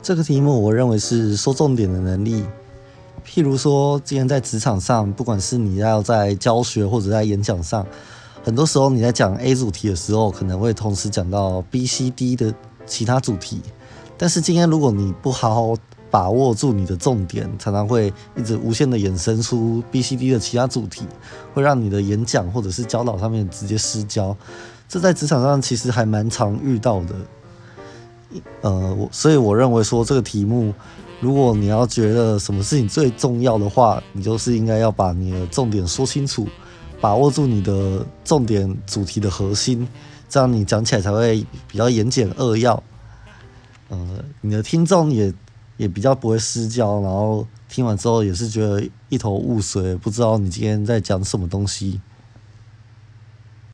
这个题目我认为是说重点的能力。譬如说，今天在职场上，不管是你要在教学或者在演讲上，很多时候你在讲 A 主题的时候，可能会同时讲到 B、C、D 的其他主题。但是今天如果你不好好把握住你的重点，常常会一直无限的衍生出 B、C、D 的其他主题，会让你的演讲或者是教导上面直接失焦。这在职场上其实还蛮常遇到的。呃，我所以我认为说这个题目，如果你要觉得什么事情最重要的话，你就是应该要把你的重点说清楚，把握住你的重点主题的核心，这样你讲起来才会比较言简扼要。呃，你的听众也也比较不会失焦，然后听完之后也是觉得一头雾水，不知道你今天在讲什么东西。